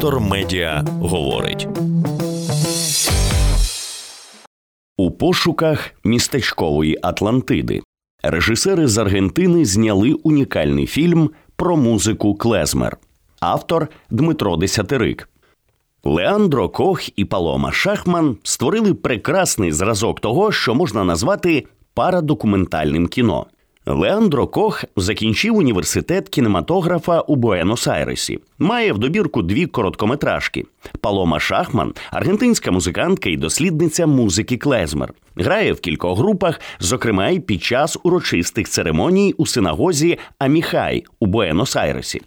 Вектор Медіа говорить. У пошуках містечкової Атлантиди режисери з Аргентини зняли унікальний фільм про музику Клезмер. Автор Дмитро Десятирик. Леандро Кох і Палома Шахман створили прекрасний зразок того, що можна назвати парадокументальним кіно. Леандро Кох закінчив університет кінематографа у Буенос-Айресі. Має в добірку дві короткометражки. Палома Шахман, аргентинська музикантка і дослідниця музики Клезмер. Грає в кількох групах, зокрема й під час урочистих церемоній у синагозі Аміхай у Буенос-Айресі.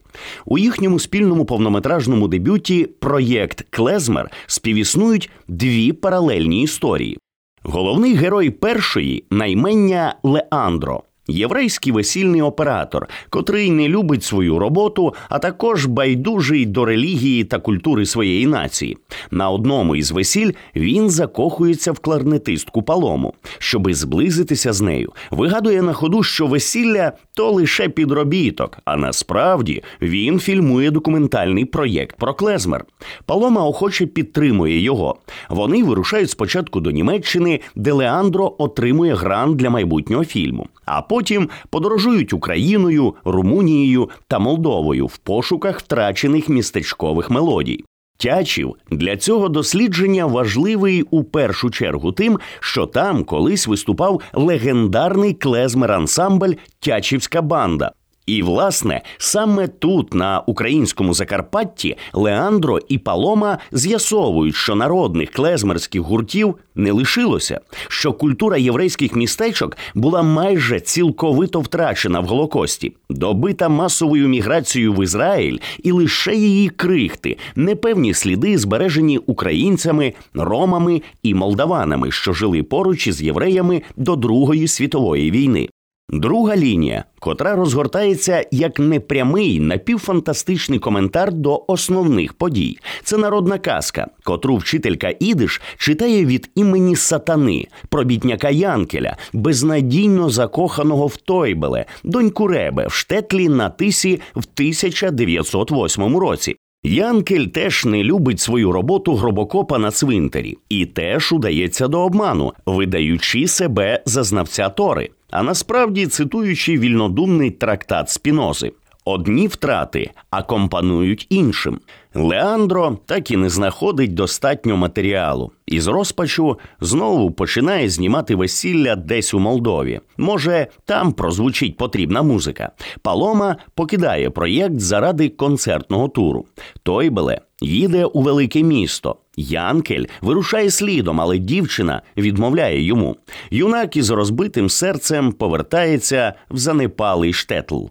У їхньому спільному повнометражному дебюті проєкт Клезмер співіснують дві паралельні історії. Головний герой першої наймення Леандро. Єврейський весільний оператор, котрий не любить свою роботу, а також байдужий до релігії та культури своєї нації. На одному із весіль він закохується в кларнетистку палому, щоби зблизитися з нею. Вигадує на ходу, що весілля то лише підробіток, а насправді він фільмує документальний проєкт про клезмер. Палома охоче підтримує його. Вони вирушають спочатку до Німеччини, де Леандро отримує грант для майбутнього фільму. А потім подорожують Україною, Румунією та Молдовою в пошуках втрачених містечкових мелодій. Тячів для цього дослідження важливий у першу чергу тим, що там колись виступав легендарний клезмер-ансамбль Тячівська банда. І, власне, саме тут, на українському Закарпатті, Леандро і Палома з'ясовують, що народних клезмерських гуртів не лишилося, що культура єврейських містечок була майже цілковито втрачена в Голокості, добита масовою міграцією в Ізраїль, і лише її крихти, непевні сліди збережені українцями, ромами і молдаванами, що жили поруч із євреями до Другої світової війни. Друга лінія, котра розгортається як непрямий напівфантастичний коментар до основних подій. Це народна казка, котру вчителька Ідиш читає від імені сатани, пробітняка Янкеля, безнадійно закоханого в Тойбеле, доньку Ребе в штетлі на тисі в 1908 році. Янкель теж не любить свою роботу гробокопа на цвинтарі і теж удається до обману, видаючи себе за знавця Тори а насправді цитуючи вільнодумний трактат Спінози. Одні втрати акомпанують іншим. Леандро так і не знаходить достатньо матеріалу, і з розпачу знову починає знімати весілля десь у Молдові. Може, там прозвучить потрібна музика. Палома покидає проєкт заради концертного туру. Тойбеле їде у велике місто. Янкель вирушає слідом, але дівчина відмовляє йому. Юнак із розбитим серцем повертається в занепалий штетл.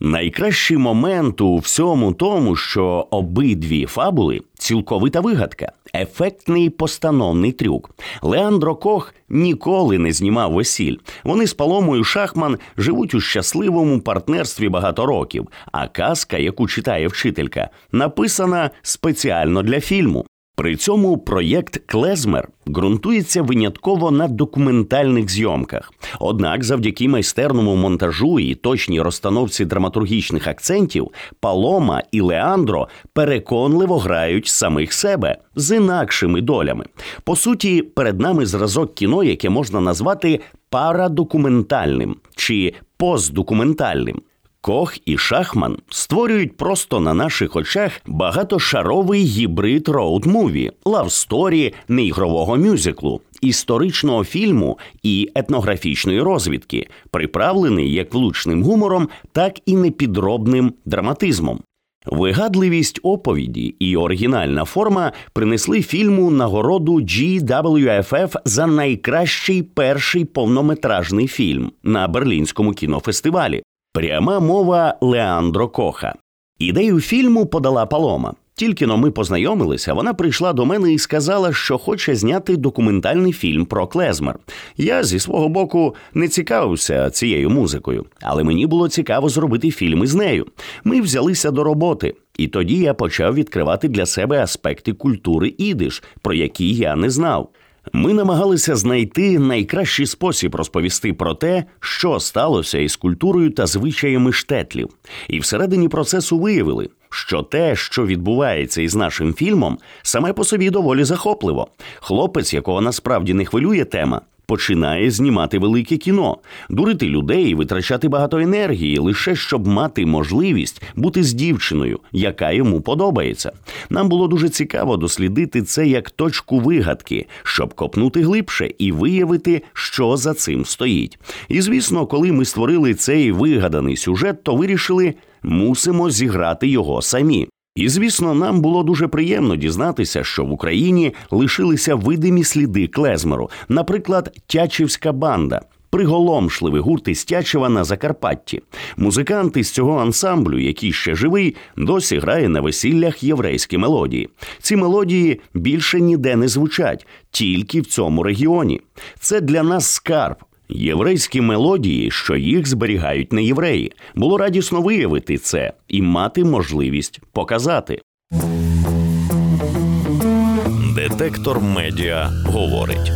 Найкращий момент у всьому тому, що обидві фабули цілковита вигадка, ефектний постановний трюк. Леандро Кох ніколи не знімав весіль. Вони з Паломою Шахман живуть у щасливому партнерстві багато років. А казка, яку читає вчителька, написана спеціально для фільму. При цьому проєкт Клезмер ґрунтується винятково на документальних зйомках. Однак, завдяки майстерному монтажу і точній розстановці драматургічних акцентів, Палома і Леандро переконливо грають самих себе з інакшими долями. По суті, перед нами зразок кіно, яке можна назвати парадокументальним чи постдокументальним. Кох і Шахман створюють просто на наших очах багатошаровий гібрид road movie, love story, неігрового мюзиклу, історичного фільму і етнографічної розвідки, приправлений як влучним гумором, так і непідробним драматизмом. Вигадливість оповіді і оригінальна форма принесли фільму нагороду GWFF за найкращий перший повнометражний фільм на Берлінському кінофестивалі. Пряма мова Леандро Коха. Ідею фільму подала Палома. Тільки но ми познайомилися, вона прийшла до мене і сказала, що хоче зняти документальний фільм про клезмер. Я зі свого боку не цікавився цією музикою, але мені було цікаво зробити фільм із нею. Ми взялися до роботи, і тоді я почав відкривати для себе аспекти культури ідиш, про які я не знав. Ми намагалися знайти найкращий спосіб розповісти про те, що сталося із культурою та звичаями штетлів, і всередині процесу виявили, що те, що відбувається із нашим фільмом, саме по собі доволі захопливо. Хлопець, якого насправді не хвилює тема, починає знімати велике кіно, дурити людей, витрачати багато енергії, лише щоб мати можливість бути з дівчиною, яка йому подобається. Нам було дуже цікаво дослідити це як точку вигадки, щоб копнути глибше і виявити, що за цим стоїть. І звісно, коли ми створили цей вигаданий сюжет, то вирішили, мусимо зіграти його самі. І звісно, нам було дуже приємно дізнатися, що в Україні лишилися видимі сліди клезмеру, наприклад, Тячівська банда. Приголомшливий гурт із Тячева на Закарпатті. Музикант із цього ансамблю, який ще живий, досі грає на весіллях єврейські мелодії. Ці мелодії більше ніде не звучать, тільки в цьому регіоні. Це для нас скарб. Єврейські мелодії, що їх зберігають не євреї, було радісно виявити це і мати можливість показати. Детектор медіа говорить.